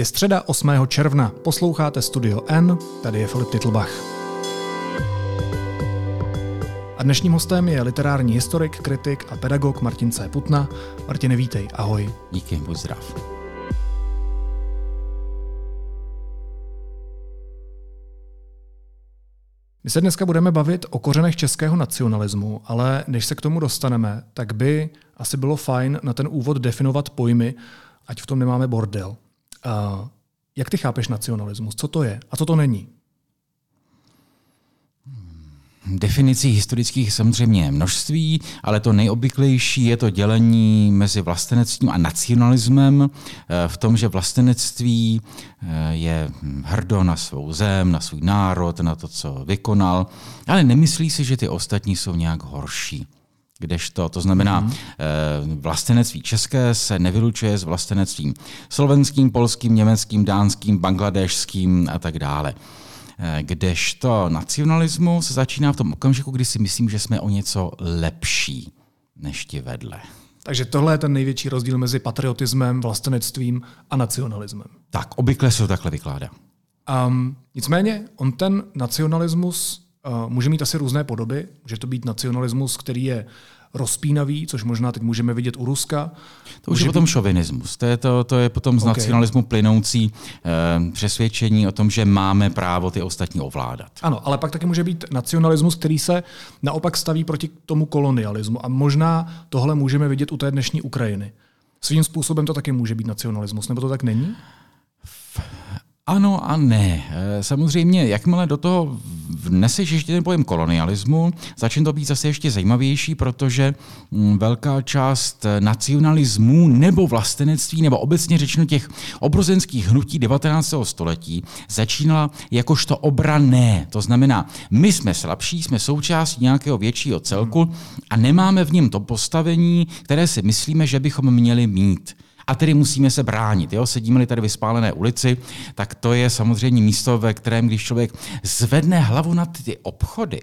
Je středa 8. června, posloucháte Studio N, tady je Filip Titlbach. A dnešním hostem je literární historik, kritik a pedagog Martin C. Putna. Martine, vítej, ahoj. Díky, buď zdrav. My se dneska budeme bavit o kořenech českého nacionalismu, ale než se k tomu dostaneme, tak by asi bylo fajn na ten úvod definovat pojmy, ať v tom nemáme bordel. Uh, jak ty chápeš nacionalismus? Co to je a co to není? Definicí historických samozřejmě množství, ale to nejobvyklejší je to dělení mezi vlastenectvím a nacionalismem eh, v tom, že vlastenectví eh, je hrdo na svou zem, na svůj národ, na to, co vykonal, ale nemyslí si, že ty ostatní jsou nějak horší. Kdežto, to znamená, mm-hmm. vlastenectví české se nevylučuje s vlastenectvím slovenským, polským, německým, dánským, bangladešským a tak dále. Eh, kdežto nacionalismus začíná v tom okamžiku, kdy si myslím, že jsme o něco lepší než ti vedle. Takže tohle je ten největší rozdíl mezi patriotismem, vlastenectvím a nacionalismem. Tak, obvykle se to takhle vykládá. Um, nicméně, on ten nacionalismus uh, může mít asi různé podoby. Může to být nacionalismus, který je rozpínavý, což možná teď můžeme vidět u Ruska. To už je potom být... šovinismus. To je, to, to je potom z okay. nacionalismu plynoucí eh, přesvědčení o tom, že máme právo ty ostatní ovládat. Ano, ale pak taky může být nacionalismus, který se naopak staví proti tomu kolonialismu. A možná tohle můžeme vidět u té dnešní Ukrajiny. Svým způsobem to taky může být nacionalismus, nebo to tak není? Ano a ne. Eh, samozřejmě, jakmile do toho vneseš ještě ten pojem kolonialismu, začne to být zase ještě zajímavější, protože mm, velká část nacionalismu nebo vlastenectví, nebo obecně řečeno těch obrozenských hnutí 19. století, začínala jakožto obrané. To znamená, my jsme slabší, jsme součástí nějakého většího celku a nemáme v něm to postavení, které si myslíme, že bychom měli mít a tedy musíme se bránit. Jo? Sedíme-li tady vyspálené ulici, tak to je samozřejmě místo, ve kterém, když člověk zvedne hlavu na ty obchody,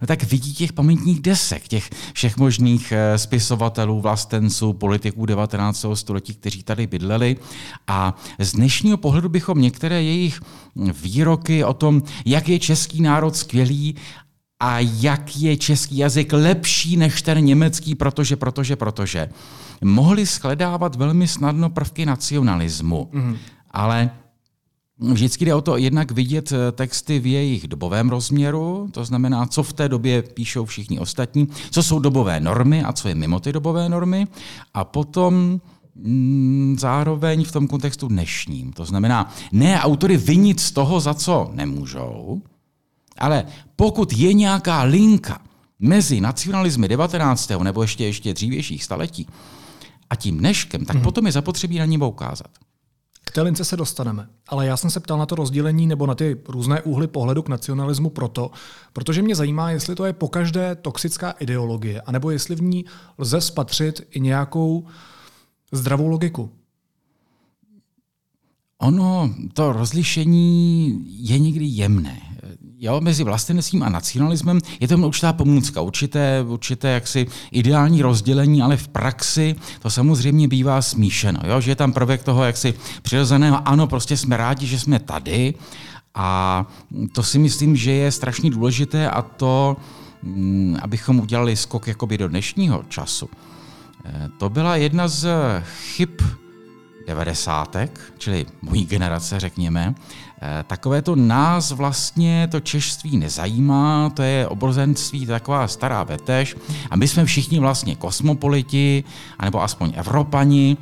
no tak vidí těch pamětních desek, těch všech možných eh, spisovatelů, vlastenců, politiků 19. století, kteří tady bydleli. A z dnešního pohledu bychom některé jejich výroky o tom, jak je český národ skvělý a jak je český jazyk lepší než ten německý, protože, protože, protože, mohli shledávat velmi snadno prvky nacionalismu. Mm-hmm. Ale Vždycky jde o to jednak vidět eh, texty v jejich dobovém rozměru, to znamená, co v té době píšou všichni ostatní, co jsou dobové normy a co je mimo ty dobové normy, a potom mm, zároveň v tom kontextu dnešním. To znamená, ne autory vinit z toho, za co nemůžou, ale pokud je nějaká linka mezi nacionalismy 19. nebo ještě, ještě dřívějších staletí a tím dneškem, tak hmm. potom je zapotřebí na ní poukázat. K té lince se dostaneme, ale já jsem se ptal na to rozdělení nebo na ty různé úhly pohledu k nacionalismu proto, protože mě zajímá, jestli to je pokaždé toxická ideologie, anebo jestli v ní lze spatřit i nějakou zdravou logiku. Ono, to rozlišení je někdy jemné jo, mezi vlastenectvím a nacionalismem je to určitá pomůcka, určité, určité jaksi ideální rozdělení, ale v praxi to samozřejmě bývá smíšeno, jo, že je tam prvek toho jaksi přirozeného, ano, prostě jsme rádi, že jsme tady a to si myslím, že je strašně důležité a to, mm, abychom udělali skok jakoby do dnešního času. Eh, to byla jedna z chyb devadesátek, čili mojí generace, řekněme, eh, takové to nás vlastně to češství nezajímá, to je obrozenství, to je taková stará vetež. A my jsme všichni vlastně kosmopoliti, anebo aspoň Evropani,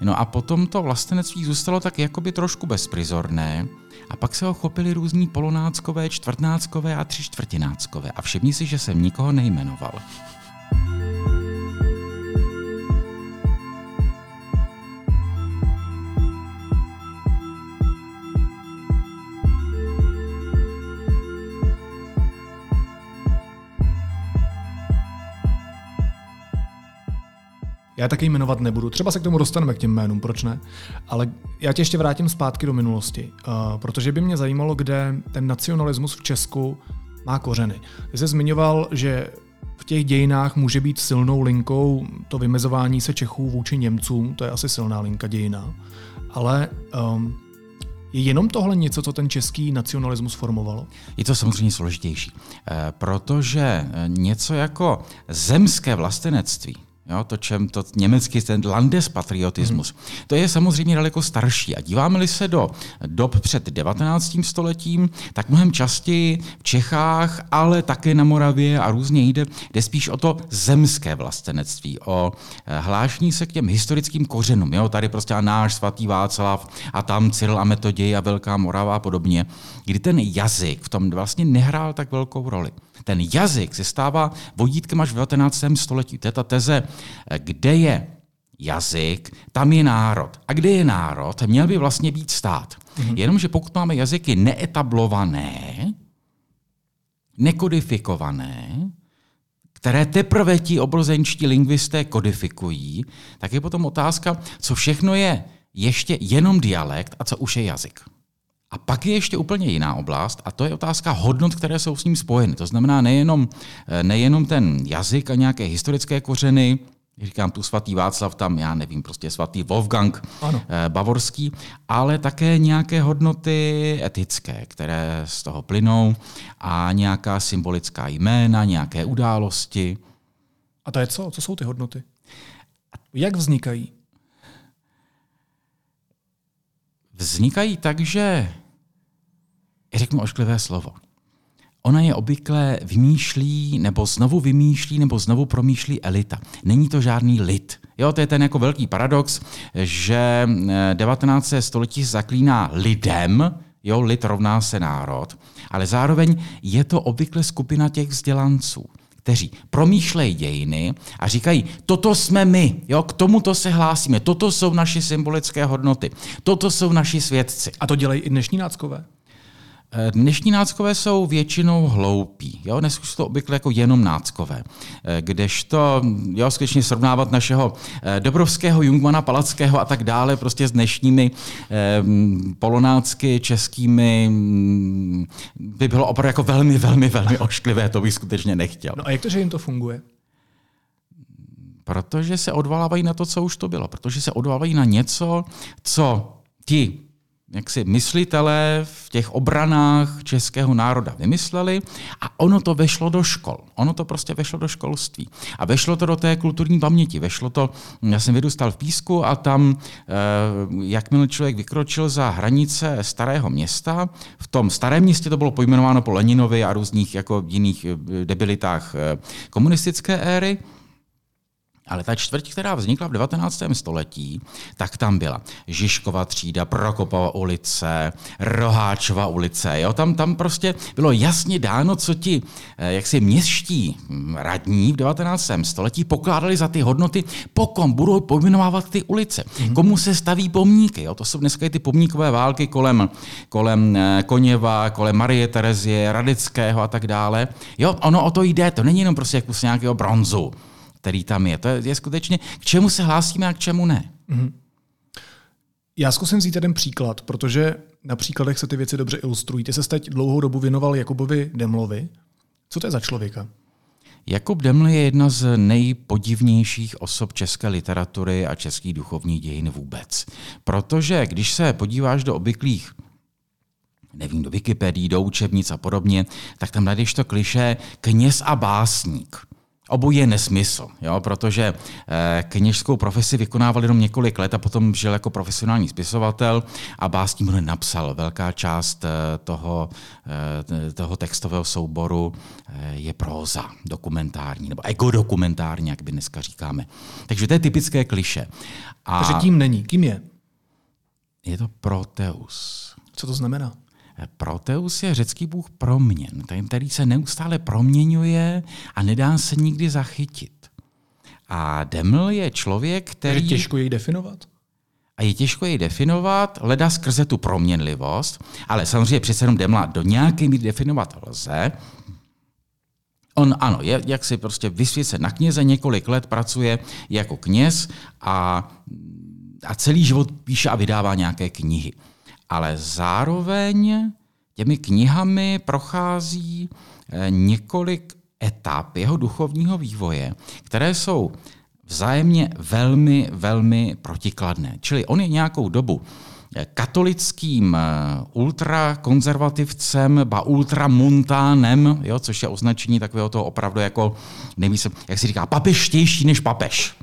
no a potom to vlastenectví zůstalo tak jakoby trošku bezprizorné. A pak se ho chopili různí polonáckové, čtvrtnáckové a tři čtvrtináckové. A všimni si, že jsem nikoho nejmenoval. Já taky jmenovat nebudu. Třeba se k tomu dostaneme k těm jménům, proč ne? Ale já tě ještě vrátím zpátky do minulosti, uh, protože by mě zajímalo, kde ten nacionalismus v Česku má kořeny. Ty jsi zmiňoval, že v těch dějinách může být silnou linkou to vymezování se Čechů vůči Němcům, to je asi silná linka dějina. Ale um, Je jenom tohle něco, co ten český nacionalismus formovalo? Je to samozřejmě složitější, eh, protože eh, něco jako zemské vlastenectví, Jo, to, čem to německý ten Landespatriotismus. Hmm. To je samozřejmě daleko starší. A díváme-li se do dob před 19. stoletím, tak mnohem častěji v Čechách, ale také na Moravě a různě jde, jde spíš o to zemské vlastenectví, o eh, hlášení se k těm historickým kořenům. Jo, tady prostě náš svatý Václav a tam Cyril a Metoděj a Velká Morava a podobně, kdy ten jazyk v tom vlastně nehrál tak velkou roli. Ten jazyk se stává vodítkem až v 19. století. To je ta teze, kde je jazyk, tam je národ. A kde je národ, měl by vlastně být stát. Mm-hmm. Jenomže pokud máme jazyky neetablované, nekodifikované, které teprve ti obrozenčtí lingvisté kodifikují, tak je potom otázka, co všechno je ještě jenom dialekt a co už je jazyk. A pak je ještě úplně jiná oblast, a to je otázka hodnot, které jsou s ním spojeny. To znamená nejenom, eh, nejenom ten jazyk a nějaké historické kořeny, říkám tu svatý Václav, tam já nevím, prostě svatý Wolfgang ano. Eh, bavorský, ale také nějaké hodnoty etické, které z toho plynou a nějaká symbolická jména, nějaké události. A to je co? Co jsou ty hodnoty? Jak vznikají? Vznikají tak, že řeknu ošklivé slovo. Ona je obvykle vymýšlí, nebo znovu vymýšlí, nebo znovu promýšlí elita. Není to žádný lid. Jo, to je ten jako velký paradox, že 19. Eh, století zaklíná lidem, jo, lid rovná se národ, ale zároveň je to obvykle skupina těch vzdělanců kteří promýšlejí dějiny a říkají, toto jsme my, jo, k tomuto se hlásíme, toto jsou naše symbolické hodnoty, toto jsou naši svědci. A to dělají i dnešní náckové? Eh, dnešní náckové jsou většinou hloupí. Jo? Dnes jsou to obvykle jako jenom náckové. Eh, kdežto, jo, skutečně srovnávat našeho eh, Dobrovského, Jungmana, Palackého a tak dále prostě s dnešními eh, polonácky, českými mm, by bylo opravdu jako velmi, velmi, velmi ošklivé. To bych skutečně nechtěl. No a jak to, že jim to funguje? Protože se odvolávají na to, co už to bylo. Protože se odvolávají na něco, co ti jak si myslitelé v těch obranách českého národa vymysleli a ono to vešlo do škol. Ono to prostě vešlo do školství. A vešlo to do té kulturní paměti. Vešlo to, já jsem vyrůstal v Písku a tam, eh, jakmile člověk vykročil za hranice starého města, v tom starém městě to bylo pojmenováno po Leninovi a různých jako jiných eh, debilitách eh, komunistické éry, ale ta čtvrť, která vznikla v 19. století, tak tam byla Žižkova třída, Prokopova ulice, Roháčova ulice. Jo? Tam, tam prostě bylo jasně dáno, co ti eh, jaksi městští hm, radní v 19. století pokládali za ty hodnoty, po kom budou pojmenovávat ty ulice. Mm-hmm. Komu se staví pomníky. Jo? To jsou dneska ty pomníkové války kolem, kolem eh, Koněva, kolem Marie Terezie, Radického a tak dále. Jo, ono o to jde. To není jenom prostě jako nějakého bronzu který tam je. To je, je skutečně, k čemu se hlásíme a k čemu ne. Mm-hmm. Já zkusím vzít jeden příklad, protože na příkladech se ty věci dobře ilustrují. Ty se teď dlouhou dobu věnoval Jakubovi Demlovi. Co to je za člověka? Jakub Deml je jedna z nejpodivnějších osob české literatury a českých duchovních dějin vůbec. Protože když se podíváš do obvyklých nevím, do Wikipedii, do učebnic a podobně, tak tam najdeš to kliše kněz a básník. Obojí je nesmysl, jo, protože eh, kněžskou profesi vykonával jenom několik let a potom žil jako profesionální spisovatel a básní mu napsal. Velká část eh, toho, eh, toho textového souboru je próza dokumentární, nebo egodokumentární, jak by dneska říkáme. Takže to je typické kliše. A Takže tím není. Kým je? Je to Proteus. Co to znamená? Proteus je řecký bůh proměn, ten, který se neustále proměňuje a nedá se nikdy zachytit. A Deml je člověk, který... Je těžko jej definovat? A je těžko jej definovat, leda skrze tu proměnlivost, ale samozřejmě přece jenom Demla do nějaké míry definovat lze. On ano, je, jak si prostě vysvěcen na kněze, několik let pracuje jako kněz a, a celý život píše a vydává nějaké knihy ale zároveň těmi knihami prochází eh, několik etap jeho duchovního vývoje, které jsou vzájemně velmi, velmi protikladné. Čili on je nějakou dobu katolickým ultrakonzervativcem, ba ultramontánem, jo, což je označení takového toho opravdu jako, nevím, jak se říká, papeštější než papež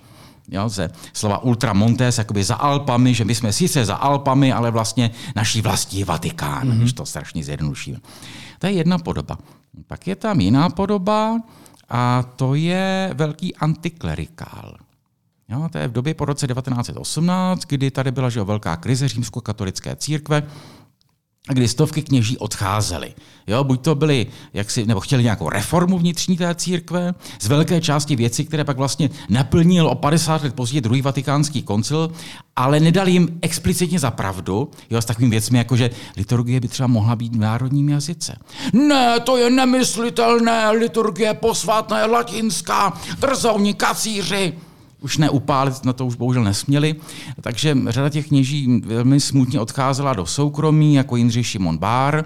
jo, ze slova ultramontes, jakoby za Alpami, že my jsme sice za Alpami, ale vlastně naší vlastní Vatikán, mm-hmm. když to strašně zjednodušíme. To je jedna podoba. Pak je tam jiná podoba a to je velký antiklerikál. Jo, to je v době po roce 1918, kdy tady byla že, velká krize římskokatolické církve, kdy stovky kněží odcházeli. Jo, buď to byli, jak si, nebo chtěli nějakou reformu vnitřní té církve, z velké části věcí, které pak vlastně naplnil o 50 let později druhý vatikánský koncil, ale nedali jim explicitně za pravdu, jo, s takovými věcmi, jako že liturgie by třeba mohla být v národním jazyce. Ne, to je nemyslitelné, liturgie posvátná je latinská, drzovní kacíři už neupálit, na to už bohužel nesměli. Takže řada těch kněží velmi smutně odcházela do soukromí, jako Jindřich Šimon Bár. E,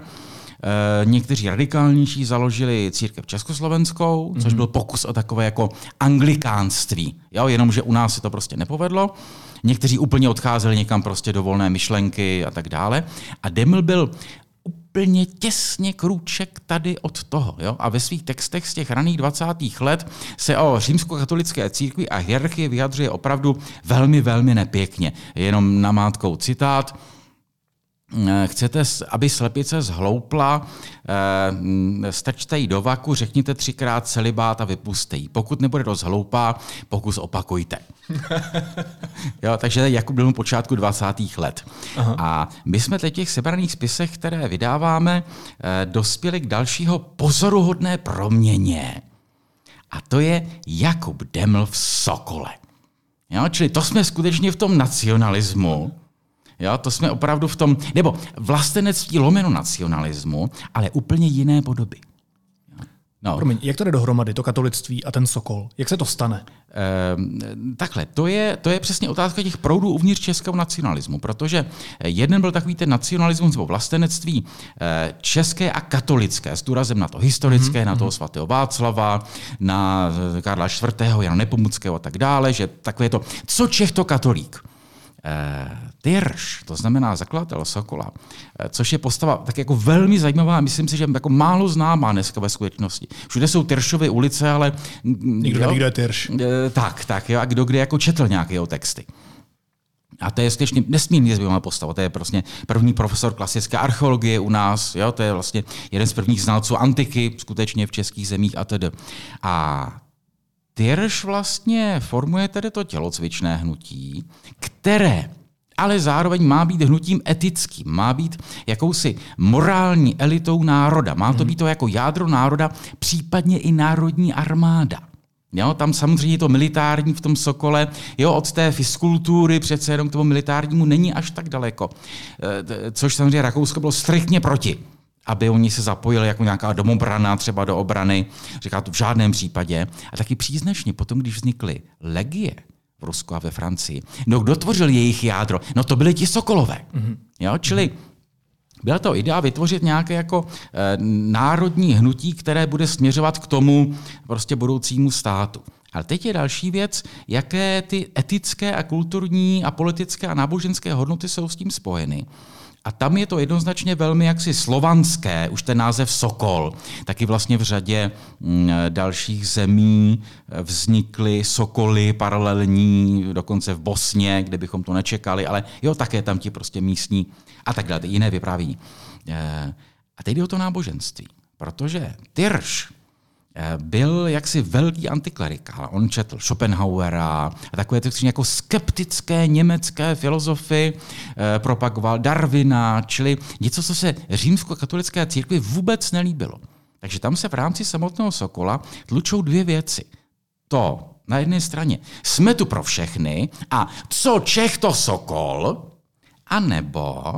někteří radikálnější založili církev československou, což mhm. byl pokus o takové jako anglikánství. Jo, jenomže u nás se to prostě nepovedlo. Někteří úplně odcházeli někam prostě do volné myšlenky a tak dále. A Deml byl úplně těsně krůček tady od toho. Jo? A ve svých textech z těch raných 20. let se o římskokatolické církvi a hierarchii vyjadřuje opravdu velmi, velmi nepěkně. Jenom namátkou citát. Eh, chcete, aby slepice zhloupla, eh, strčte ji do vaku, řekněte třikrát celibát a vypuste ji. Pokud nebude dost hloupá, pokus opakujte. jo, takže Jakub byl počátku 20. let. Aha. A my jsme teď těch sebraných spisech, které vydáváme, eh, dospěli k dalšího pozoruhodné proměně. A to je Jakub Deml v Sokole. Jo, čili to jsme skutečně v tom nacionalismu, Jo, to jsme opravdu v tom, nebo vlastenectví lomeno nacionalismu, ale úplně jiné podoby. No. Promiň, jak to jde dohromady, to katolictví a ten Sokol? Jak se to stane? Ehm, takhle, to je, to je přesně otázka těch proudů uvnitř českého nacionalismu, protože jeden byl takový ten nacionalismus nebo vlastenectví eh, české a katolické, s důrazem na to historické, mm-hmm. na toho mhm. svatého Václava, na Karla IV., Jana Nepomuckého a tak dále, že takové to, co Čech to katolík. Eh, Tyrš, to znamená zakladatel Sokola, eh, což je postava tak jako velmi zajímavá, myslím si, že jako málo známá dneska ve skutečnosti. Všude jsou Tyršovy ulice, ale... Nikdo neví, kdo je Tyrš. Eh, tak, tak, jo, a kdo kde jako četl nějaké jeho texty. A to je skutečně nesmírně zajímavá postava. To je prostě první profesor klasické archeologie u nás. Jo? To je vlastně jeden z prvních znalců antiky skutečně v českých zemích a tedy. A Tyrš vlastně formuje tedy to tělocvičné hnutí, které ale zároveň má být hnutím etickým, má být jakousi morální elitou národa, má to mhm. být to jako jádro národa, případně i národní armáda. Jo, tam samozřejmě to militární v tom Sokole, jo, od té fiskultury přece jenom k tomu militárnímu není až tak daleko. E, což samozřejmě Rakousko bylo striktně proti aby oni se zapojili jako nějaká domobrana třeba do obrany. Říká to v žádném případě. A taky příznačně potom, když vznikly legie v Rusku a ve Francii, no kdo tvořil jejich jádro? No to byly ti Sokolové. Mm-hmm. Jo, čili byla to idea vytvořit nějaké jako e, národní hnutí, které bude směřovat k tomu prostě budoucímu státu. Ale teď je další věc, jaké ty etické a kulturní a politické a náboženské hodnoty jsou s tím spojeny. A tam je to jednoznačně velmi jaksi slovanské, už ten název Sokol. Taky vlastně v řadě mm, dalších zemí eh, vznikly sokoly paralelní, dokonce v Bosně, kde bychom to nečekali, ale jo, také tam ti prostě místní a tak dále, jiné vyprávění. Eh, a teď jde o to náboženství, protože Tyrš, byl jaksi velký antiklerikál. On četl Schopenhauera a takové ty jako skeptické německé filozofy, eh, propagoval Darwina, čili něco, co se římsko-katolické církvi vůbec nelíbilo. Takže tam se v rámci samotného Sokola tlučou dvě věci. To na jedné straně jsme tu pro všechny a co Čech to Sokol, a nebo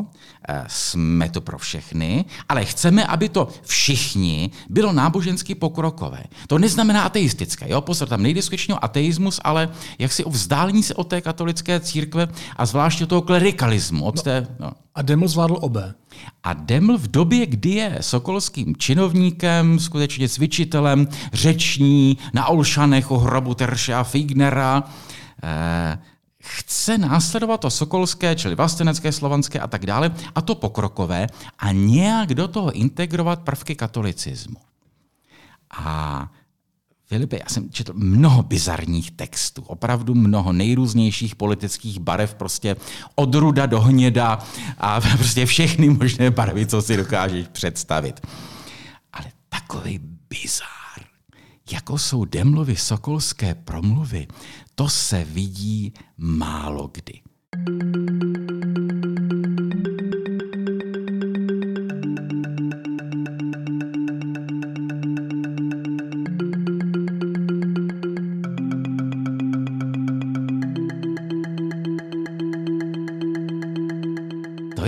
eh, jsme to pro všechny, ale chceme, aby to všichni bylo nábožensky pokrokové. To neznamená ateistické. Jo? Pozor, tam nejde skutečně o ateismus, ale jak si o vzdálení se od té katolické církve a zvláště od toho klerikalismu. Od no, té, no. A Deml zvládl obé. A Deml v době, kdy je sokolským činovníkem, skutečně cvičitelem, řeční na Olšanech o hrobu Terša Fignera, eh, chce následovat to sokolské, čili vlastenecké, slovanské a tak dále, a to pokrokové, a nějak do toho integrovat prvky katolicismu. A Filipe, já jsem četl mnoho bizarních textů, opravdu mnoho nejrůznějších politických barev, prostě od ruda do hněda a prostě všechny možné barvy, co si dokážeš představit. Ale takový bizár, jako jsou Demlovy sokolské promluvy, to se vidí málo kdy.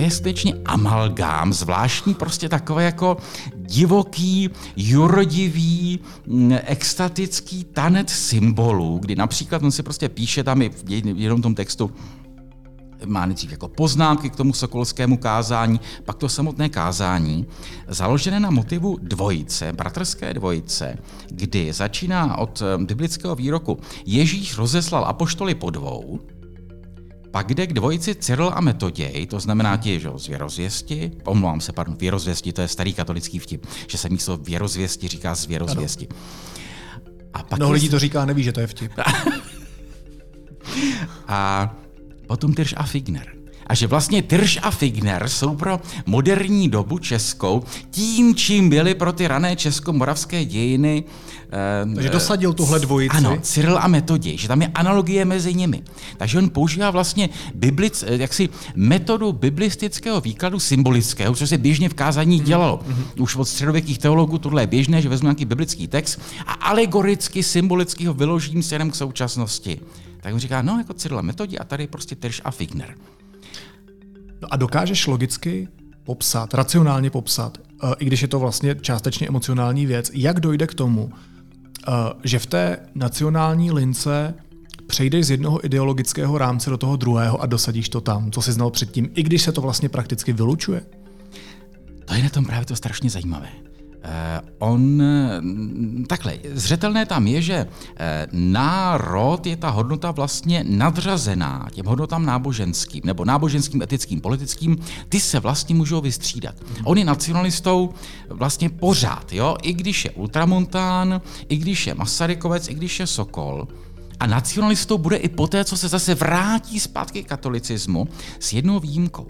je skutečně amalgám, zvláštní prostě takové jako divoký, jurodivý, mm, extatický tanec symbolů, kdy například on si prostě píše tam i v jednom tom textu, má nejdřív jako poznámky k tomu sokolskému kázání, pak to samotné kázání, založené na motivu dvojice, bratrské dvojice, kdy začíná od eh, biblického výroku Ježíš rozeslal apoštoly po dvou, pak jde k dvojici Cyril a Metoděj, to znamená ti že, z věrozvěsti, omlouvám se, pardon, věrozvěsti, to je starý katolický vtip, že se místo věrozvěsti říká z věrozvěsti. A pak Mnoho lidí to říká, neví, že to je vtip. a potom Tyrš a Figner a že vlastně Tyrš a Figner jsou pro moderní dobu českou tím, čím byly pro ty rané česko-moravské dějiny. Eh, Takže dosadil tuhle dvojici. Ano, Cyril a Metoděj, že tam je analogie mezi nimi. Takže on používá vlastně biblic, eh, jaksi metodu biblistického výkladu symbolického, co se běžně v kázání mhm, dělalo. Mm-hmm. Už od středověkých teologů tohle je běžné, že vezmu nějaký biblický text a alegoricky, symbolicky ho vyložím směrem k současnosti. Tak on říká, no jako Cyril a Metodě a tady je prostě Tyrš a Figner. No a dokážeš logicky popsat, racionálně popsat, eh, i když je to vlastně částečně emocionální věc, jak dojde k tomu, eh, že v té nacionální lince přejdeš z jednoho ideologického rámce do toho druhého a dosadíš to tam, co jsi znal předtím, i když se to vlastně prakticky vylučuje? To je na tom právě to strašně zajímavé. Eh, on, mm, takhle, zřetelné tam je, že eh, národ je ta hodnota vlastně nadřazená těm hodnotám náboženským, nebo náboženským, etickým, politickým, ty se vlastně můžou vystřídat. On je nacionalistou vlastně pořád, jo? i když je ultramontán, i když je Masarykovec, i když je Sokol. A nacionalistou bude i poté, co se zase vrátí zpátky k katolicismu s jednou výjimkou.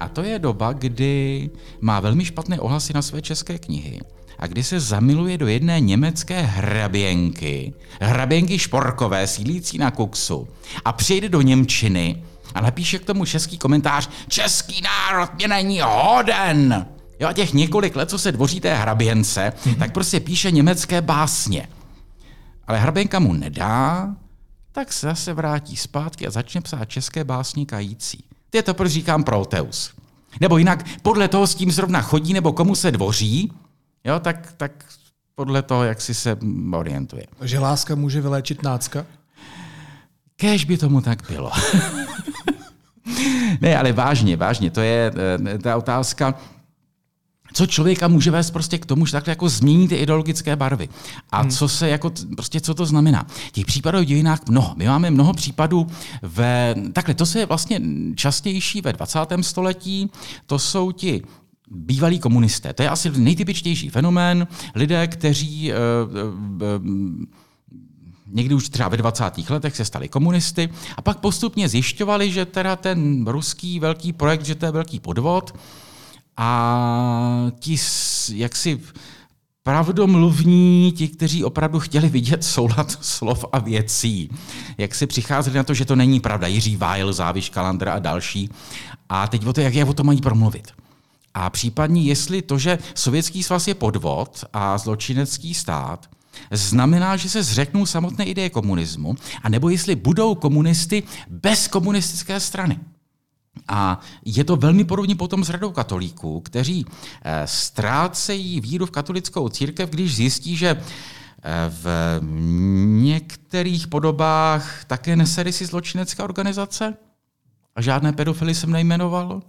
A to je doba, kdy má velmi špatné ohlasy na své české knihy a kdy se zamiluje do jedné německé hraběnky, hraběnky šporkové sídlící na Kuksu a přijde do Němčiny a napíše k tomu český komentář Český národ mě není hoden! Jo, a těch několik let, co se dvoří té hraběnce, mm-hmm. tak prostě píše německé básně. Ale hraběnka mu nedá, tak se zase vrátí zpátky a začne psát české básně kající. Je to, proč říkám Proteus. Nebo jinak, podle toho, s tím zrovna chodí nebo komu se dvoří, jo, tak, tak podle toho, jak si se orientuje. Takže láska může vyléčit nácka? Kéž by tomu tak bylo. ne, ale vážně, vážně, to je eh, ta otázka, co člověka může vést prostě k tomu, že takhle jako změní ty ideologické barvy. A hmm. co se jako, prostě co to znamená. Těch případů v dějinách mnoho. My máme mnoho případů ve, takhle, to se je vlastně častější ve 20. století, to jsou ti bývalí komunisté. To je asi nejtypičtější fenomén. Lidé, kteří uh, uh, někdy už třeba ve 20. letech se stali komunisty a pak postupně zjišťovali, že teda ten ruský velký projekt, že to je velký podvod, a ti jaksi pravdomluvní, ti, kteří opravdu chtěli vidět soulad slov a věcí, jak si přicházeli na to, že to není pravda. Jiří Vájel, Záviš, Kalandra a další. A teď o to, jak je o to mají promluvit. A případně, jestli to, že Sovětský svaz je podvod a zločinecký stát, znamená, že se zřeknou samotné ideje komunismu, a nebo jestli budou komunisty bez komunistické strany. A je to velmi podobně potom s radou katolíků, kteří eh, ztrácejí víru v katolickou církev, když zjistí, že eh, v některých podobách také nese si zločinecká organizace a žádné pedofily jsem nejmenoval.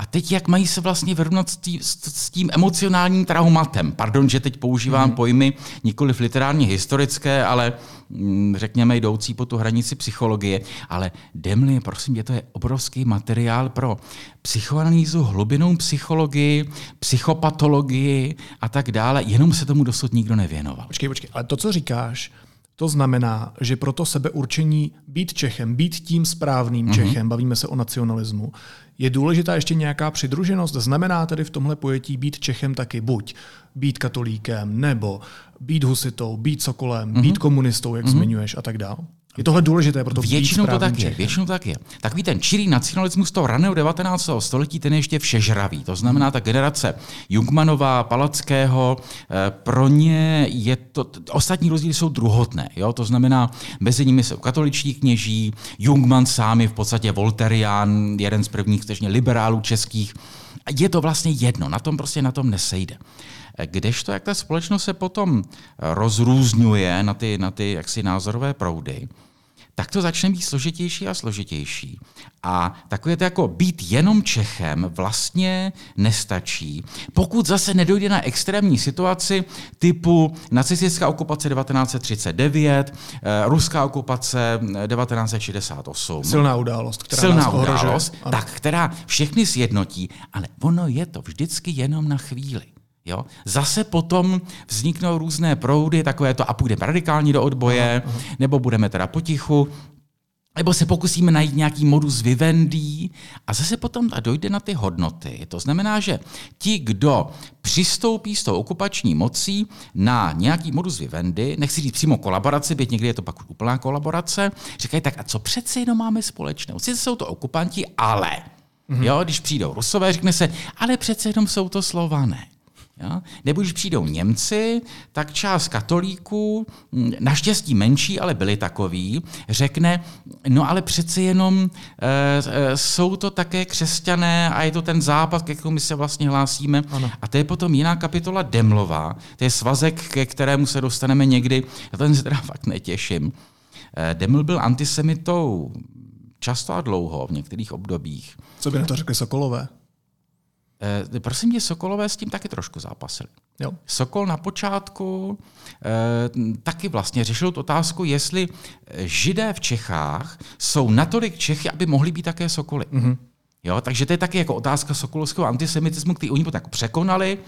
A teď jak mají se vlastně vyrovnat s, tí, s tím emocionálním traumatem? Pardon, že teď používám mm-hmm. pojmy nikoli literárně historické, ale mm, řekněme jdoucí po tu hranici psychologie. Ale Demli, prosím tě, to je obrovský materiál pro psychoanalýzu, hlubinou psychologii, psychopatologii a tak dále. Jenom se tomu dosud nikdo nevěnoval. Počkej, počkej, ale to, co říkáš, to znamená, že pro to sebeurčení být Čechem, být tím správným mm-hmm. Čechem, bavíme se o nacionalismu, je důležitá ještě nějaká přidruženost? Znamená tedy v tomhle pojetí být Čechem taky buď být katolíkem, nebo být husitou, být sokolem, mm-hmm. být komunistou, jak mm-hmm. zmiňuješ, a tak dále? Je tohle důležité, proto většinou to tak je, většinou tak je. Takový ten čirý nacionalismus toho raného 19. století, ten je ještě všežravý. To znamená, ta generace Jungmanová, Palackého, eh, pro ně je to, ostatní rozdíly jsou druhotné. Jo? To znamená, mezi nimi jsou katoličtí kněží, Jungman sám je v podstatě Volterián, jeden z prvních skutečně liberálů českých. Je to vlastně jedno, na tom prostě na tom nesejde. Kdežto, jak ta společnost se potom rozrůzňuje na ty, na ty jaksi názorové proudy, tak to začne být složitější a složitější. A takové to jako být jenom Čechem vlastně nestačí. Pokud zase nedojde na extrémní situaci typu nacistická okupace 1939, eh, ruská okupace 1968. Silná událost, která Silná nás událost, tak, která všechny sjednotí, ale ono je to vždycky jenom na chvíli. Jo? Zase potom vzniknou různé proudy, takové to a půjdeme radikálně do odboje, aha, aha. nebo budeme teda potichu, nebo se pokusíme najít nějaký modus vivendi a zase potom dojde na ty hodnoty. To znamená, že ti, kdo přistoupí s tou okupační mocí na nějaký modus vivendi, nechci říct přímo kolaboraci, byť někdy je to pak úplná kolaborace, říkají tak, a co přece jenom máme společného? Sice jsou to okupanti, ale, mm-hmm. jo, když přijdou Rusové, řekne se, ale přece jenom jsou to Slované. Ja? Nebo když přijdou Němci, tak část katolíků, hm, naštěstí menší, ale byli takový, řekne, no ale přece jenom e, jsou to také křesťané a je to ten západ, ke kterému my se vlastně hlásíme. Ano. A to je potom jiná kapitola Demlova, to je svazek, ke kterému se dostaneme někdy, já ten se teda fakt netěším. E, Deml byl antisemitou často a dlouho v některých obdobích. Co by na to řekli Sokolové? Eh, prosím tě, Sokolové s tím taky trošku zápasili. Jo. Sokol na počátku eh, taky vlastně řešil tu otázku, jestli židé v Čechách jsou natolik Čechy, aby mohli být také Sokoly. Mm-hmm. Jo, takže to je taky jako otázka sokolovského antisemitismu, který oni tak překonali.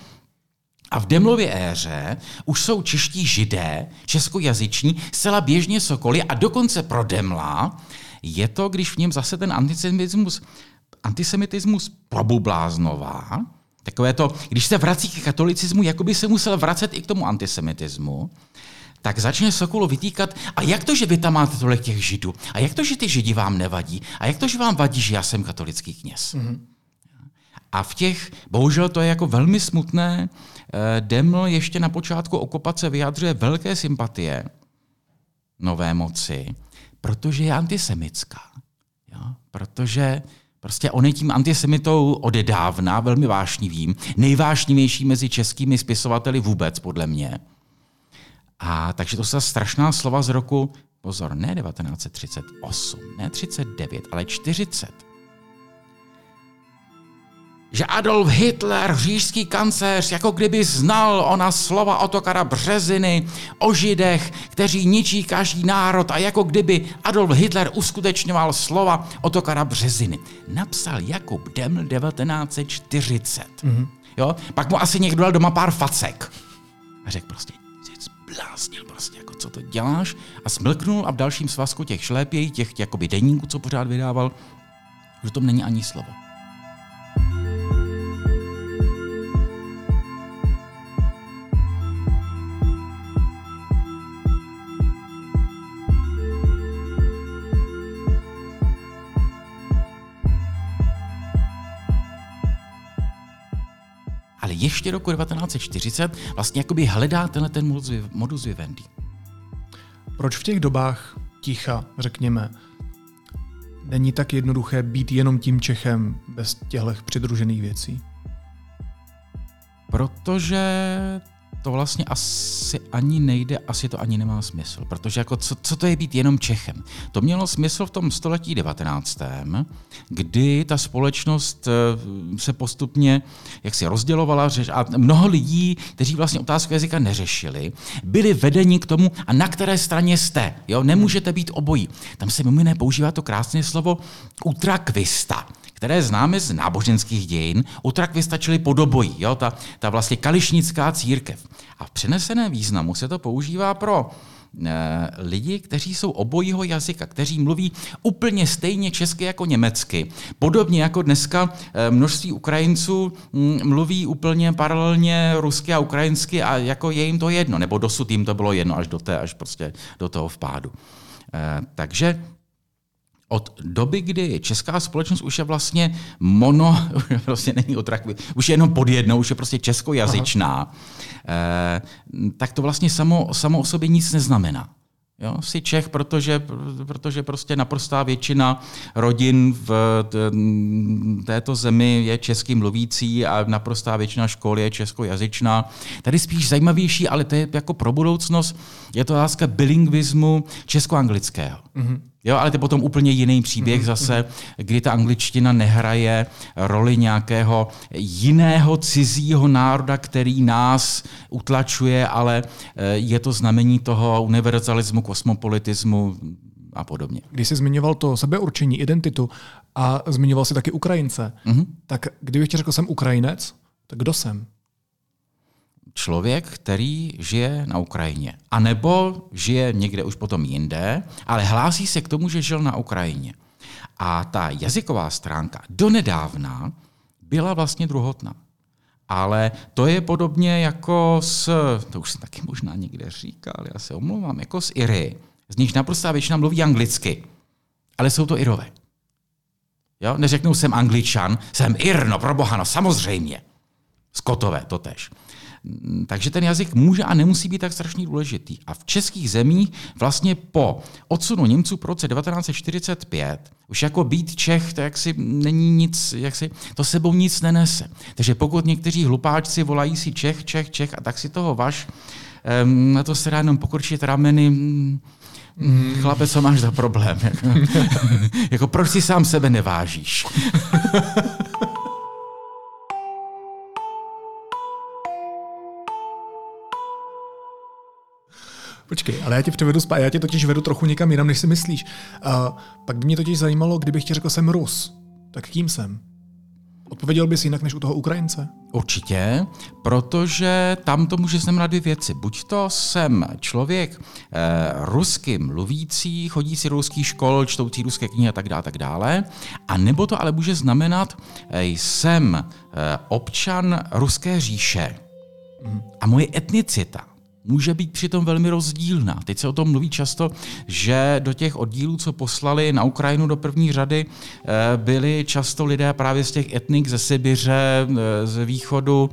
A v Demlově éře už jsou čeští židé, českojazyční, zcela běžně sokoly a dokonce pro Demla je to, když v něm zase ten antisemitismus antisemitismus probubláznová, takové to, když se vrací k katolicismu, jako by se musel vracet i k tomu antisemitismu, tak začne Sokolo vytýkat, a jak to, že vy tam máte tolik těch židů? A jak to, že ty židi vám nevadí? A jak to, že vám vadí, že já jsem katolický kněz? Mm-hmm. A v těch, bohužel to je jako velmi smutné, eh, Deml ještě na počátku okupace vyjadřuje velké sympatie nové moci, protože je antisemická. Jo? Protože Prostě on je tím antisemitou odedávna, velmi vášnivým, nejvášnivější mezi českými spisovateli vůbec, podle mě. A takže to jsou strašná slova z roku, pozor, ne 1938, ne 39, ale 40 že Adolf Hitler, říšský kancléř, jako kdyby znal ona slova Otokara Březiny o židech, kteří ničí každý národ a jako kdyby Adolf Hitler uskutečňoval slova Otokara Březiny. Napsal Jakub Deml 1940. Mm-hmm. Jo? Pak mu asi někdo dal doma pár facek. A řekl prostě, zbláznil prostě, jako co to děláš? A smlknul a v dalším svazku těch šlépějí, těch jakoby denníků, co pořád vydával, že tom není ani slovo. Ještě roku 1940 vlastně jakoby hledá tenhle ten modus vivendi. Proč v těch dobách ticha, řekněme, není tak jednoduché být jenom tím Čechem bez těchto přidružených věcí? Protože to vlastně asi ani nejde, asi to ani nemá smysl, protože jako co, co to je být jenom Čechem? To mělo smysl v tom století 19., kdy ta společnost eh, se postupně jak si rozdělovala a mnoho lidí, kteří vlastně otázku jazyka neřešili, byli vedeni k tomu, a na které straně jste. Jo? Nemůžete být obojí. Tam se mimo jiné používá to krásné slovo utrakvista které známe z náboženských dějin, utrakvista čili podobojí, jo? Ta, ta vlastně kališnická církev. A v přenesené významu se to používá pro e, lidi, kteří jsou obojího jazyka, kteří mluví úplně stejně česky jako německy. Podobně jako dneska e, množství Ukrajinců mm, mluví úplně paralelně rusky a ukrajinsky a jako je jim to jedno, nebo dosud jim to bylo jedno až do, té, až prostě do toho vpádu. E, takže od doby, kdy česká společnost už je vlastně mono, prostě není otrakvy, už je jenom pod jednou, už je prostě českojazyčná, eh, tak to vlastně samo, samo o sobě nic neznamená. Jo, jsi Čech, protože, protože prostě naprostá většina rodin v této zemi je český mluvící a naprostá většina škol je českojazyčná. Tady spíš zajímavější, ale to je jako pro budoucnost, je to otázka bilingvismu česko-anglického. Mm-hmm. Jo, ale to je potom úplně jiný příběh mm-hmm. zase, kdy ta angličtina nehraje roli nějakého jiného cizího národa, který nás utlačuje, ale eh, je to znamení toho univerzalismu, kosmopolitismu a podobně. Když jsi zmiňoval to sebeurčení, identitu a zmiňoval si taky Ukrajince, mm-hmm. tak kdybych ti řekl, jsem Ukrajinec, tak kdo jsem? Člověk, který žije na Ukrajině. A nebo žije někde už potom jinde, ale hlásí se k tomu, že žil na Ukrajině. A ta jazyková stránka donedávna byla vlastně druhotná. Ale to je podobně jako s, to už jsem taky možná někde říkal, já se omlouvám, jako s Iry. Z nich naprosto většina mluví anglicky. Ale jsou to Irové. Jo? Neřeknou jsem angličan, jsem Ir, no pro boha, no samozřejmě. Skotové, to tež. Takže ten jazyk může a nemusí být tak strašně důležitý. A v českých zemích vlastně po odsunu Němců v roce 1945 už jako být Čech, to jaksi není nic, jaksi, to sebou nic nenese. Takže pokud někteří hlupáčci volají si Čech, Čech, Čech a tak si toho vaš, na to se dá jenom pokrčit rameny, mm, Chlape, co máš za problém? Jako, jako proč si sám sebe nevážíš? Počkej, ale já tě přivedu spát, já tě totiž vedu trochu někam jinam, než si myslíš. A pak by mě totiž zajímalo, kdybych ti řekl, jsem Rus, tak kým jsem? Odpověděl bys jinak než u toho Ukrajince? Určitě, protože tam to může znamenat dvě věci. Buď to jsem člověk eh, rusky mluvící, chodící do ruských škol, čtoucí ruské knihy a tak dále, tak dále, a nebo to ale může znamenat, eh, jsem eh, občan ruské říše. Mm. A moje etnicita může být přitom velmi rozdílná. Teď se o tom mluví často, že do těch oddílů, co poslali na Ukrajinu do první řady, eh, byli často lidé právě z těch etnik ze Sibiře, eh, z východu,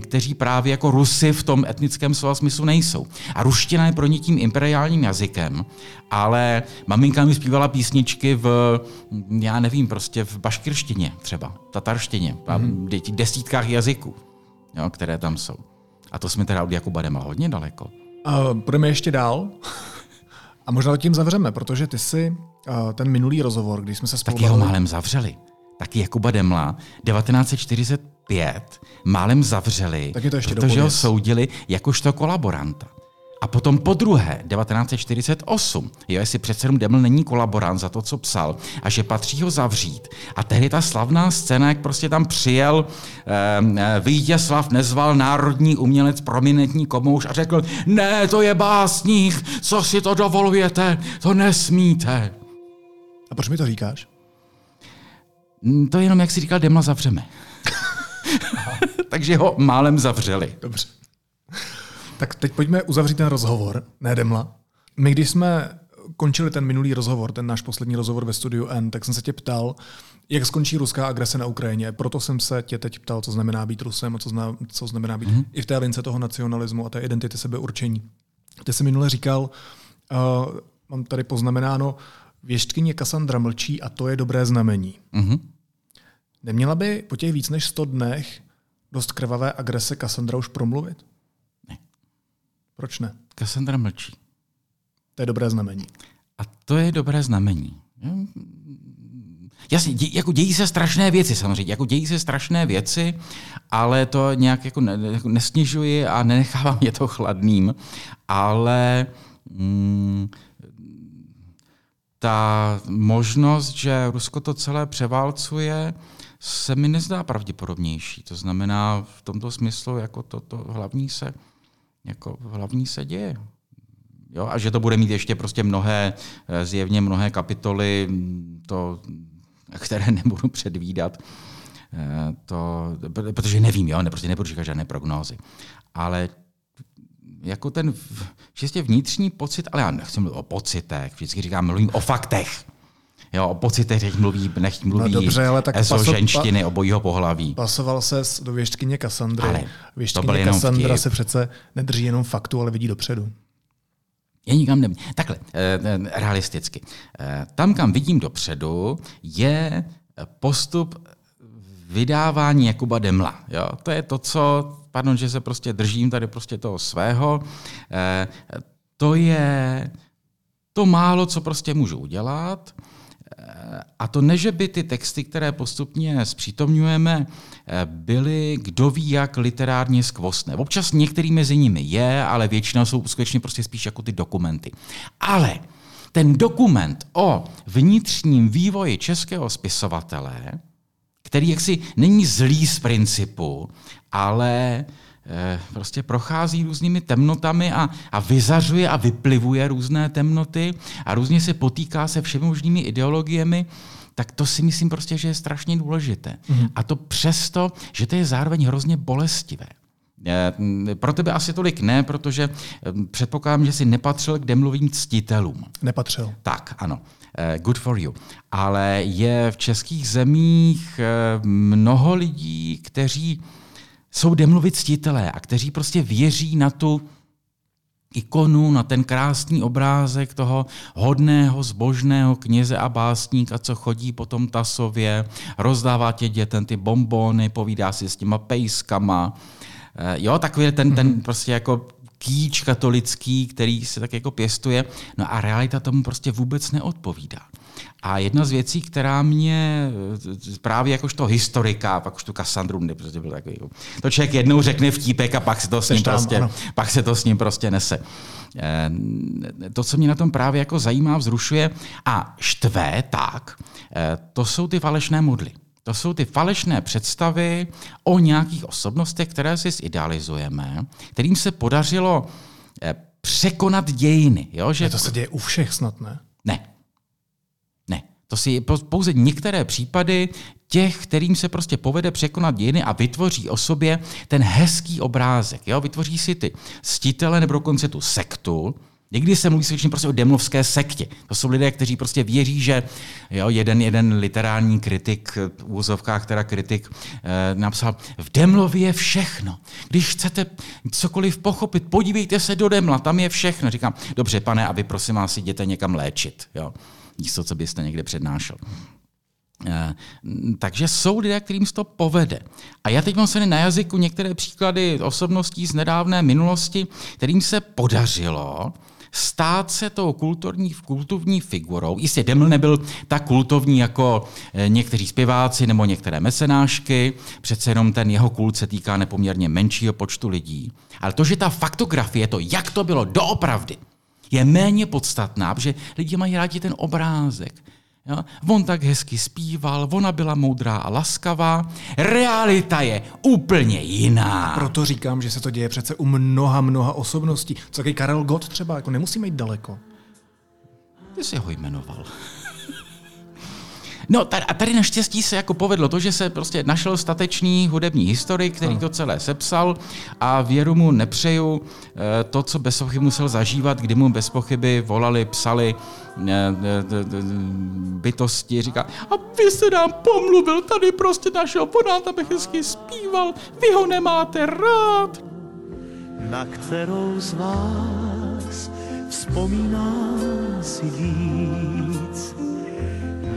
kteří právě jako Rusy v tom etnickém slova smyslu nejsou. A ruština je pro ně tím imperiálním jazykem, ale maminka mi zpívala písničky v, já nevím, prostě v baškirštině třeba, tatarštině, mm-hmm. desítkách jazyků, jo, které tam jsou. A to jsme teda od Jakuba Demla hodně daleko. Uh, půjdeme ještě dál. A možná tím zavřeme, protože ty si uh, ten minulý rozhovor, když jsme se spolu... Taky ho málem zavřeli. Taky Jakuba Demla 1945 málem zavřeli, tak je to ještě protože ho soudili jakožto kolaboranta. A potom po druhé, 1948, jo, jestli přece jenom Deml není kolaborant za to, co psal, a že patří ho zavřít. A tehdy ta slavná scéna, jak prostě tam přijel eh, Vítězslav Nezval, národní umělec, prominentní komouš a řekl, ne, to je básník, co si to dovolujete, to nesmíte. A proč mi to říkáš? Mm, to je jenom, jak si říkal, Demla zavřeme. Takže ho málem zavřeli. Dobře. Tak teď pojďme uzavřít ten rozhovor, ne Demla. My, když jsme končili ten minulý rozhovor, ten náš poslední rozhovor ve studiu N, tak jsem se tě ptal, jak skončí ruská agrese na Ukrajině. Proto jsem se tě teď ptal, co znamená být Rusem a co, zna, co znamená být mm-hmm. i v té lince toho nacionalismu a té identity sebeurčení. Ty jsi minule říkal, uh, mám tady poznamenáno, věštkyně Kassandra mlčí a to je dobré znamení. Mm-hmm. Neměla by po těch víc než 100 dnech dost krvavé agrese Kassandra už promluvit? Proč ne? Cassandra mlčí. To je dobré znamení. A to je dobré znamení. Jasně, dě, jako dějí se strašné věci samozřejmě, jako dějí se strašné věci, ale to nějak jako, ne, jako nesnižuji a nenechávám mě to chladným, ale mm, ta možnost, že Rusko to celé převálcuje, se mi nezdá pravděpodobnější. To znamená, v tomto smyslu jako to, to hlavní se jako hlavní se děje. Jo, a že to bude mít ještě prostě mnohé, eh, zjevně mnohé kapitoly, to, které nebudu předvídat, eh, to, protože nevím, jo, ne, prostě nebudu říkat žádné prognózy. Ale jako ten čistě vnitřní pocit, ale já nechci mluvit o pocitech, vždycky říkám, mluvím o faktech. Jo, o pocitech nech mluví, nech mluví no dobře, ale tak paso, ženštiny, pa, obojího pohlaví. Pasoval se do věštkyně Kassandry. Ale Věštkyně Kassandra se přece nedrží jenom faktu, ale vidí dopředu. Já nikam ne... Takhle, eh, eh, realisticky. Eh, tam, kam vidím dopředu, je postup vydávání Jakuba Demla. Jo? To je to, co, pardon, že se prostě držím tady prostě toho svého, to je to málo, co prostě můžu udělat. A to ne, že by ty texty, které postupně zpřítomňujeme, byly kdo ví jak literárně skvostné. Občas některý mezi nimi je, ale většina jsou skutečně prostě spíš jako ty dokumenty. Ale ten dokument o vnitřním vývoji českého spisovatele, který jaksi není zlý z principu, ale Eh, prostě prochází různými temnotami a, a vyzařuje a vyplivuje různé temnoty a různě se potýká se všemi možnými ideologiemi, tak to si myslím prostě, že je strašně důležité. Mm-hmm. A to přesto, že to je zároveň hrozně bolestivé. Eh, pro tebe asi tolik ne, protože eh, předpokládám, že jsi nepatřil k demlovým ctitelům. Nepatřil. Tak, ano. Good for you. Ale je v českých zemích mnoho lidí, kteří jsou demluvi ctitelé a kteří prostě věří na tu ikonu, na ten krásný obrázek toho hodného, zbožného kněze a básníka, co chodí po tom tasově, rozdává tě dětem ty bombony, povídá si s těma pejskama. Eh, jo, takový ten, ten mhm. prostě jako kýč katolický, který se tak jako pěstuje. No a realita tomu prostě vůbec neodpovídá. A jedna z věcí, která mě právě jakožto historika, pak už tu Kassandru, prostě byl takový, to člověk jednou řekne vtípek a pak se to s ním, tam, prostě, pak se to s ním prostě nese. Eh, to, co mě na tom právě jako zajímá, vzrušuje a štve tak, to jsou ty falešné modly. To jsou ty falešné představy o nějakých osobnostech, které si zidealizujeme, kterým se podařilo eh, překonat dějiny. Jo? Že... to se děje u všech snad, ne? Ne. Ne. To si pouze některé případy těch, kterým se prostě povede překonat dějiny a vytvoří o sobě ten hezký obrázek. Jo? Vytvoří si ty stitele nebo dokonce tu sektu, Někdy se mluví skutečně prostě o demlovské sektě. To jsou lidé, kteří prostě věří, že jo, jeden, jeden literární kritik, v úzovkách teda kritik, eh, napsal, v Demlově je všechno. Když chcete cokoliv pochopit, podívejte se do Demla, tam je všechno. Říkám, dobře, pane, a vy prosím vás jděte někam léčit. Jo. Místo, co byste někde přednášel. Eh, takže jsou lidé, kterým se to povede. A já teď mám se na jazyku některé příklady osobností z nedávné minulosti, kterým se podařilo stát se tou kulturní, kultovní figurou. Jistě Deml nebyl tak kultovní jako eh, někteří zpěváci nebo některé mecenášky, přece jenom ten jeho kult se týká nepoměrně menšího počtu lidí. Ale to, že ta faktografie, to, jak to bylo doopravdy, je méně podstatná, protože lidi mají rádi ten obrázek, Jo? On tak hezky zpíval, ona byla moudrá a laskavá. Realita je úplně jiná. Proto říkám, že se to děje přece u mnoha, mnoha osobností. Co taky Karel Gott třeba, jako nemusíme jít daleko. Ty jsi ho jmenoval. No tady, a tady naštěstí se jako povedlo to, že se prostě našel statečný hudební historik, který to celé sepsal a věru mu nepřeju eh, to, co bez pochyby musel zažívat, kdy mu bez pochyby volali, psali eh, bytosti, říká, a vy se nám pomluvil, tady prostě našeho podáta bych hezky zpíval, vy ho nemáte rád. Na kterou z vás vzpomíná si víc,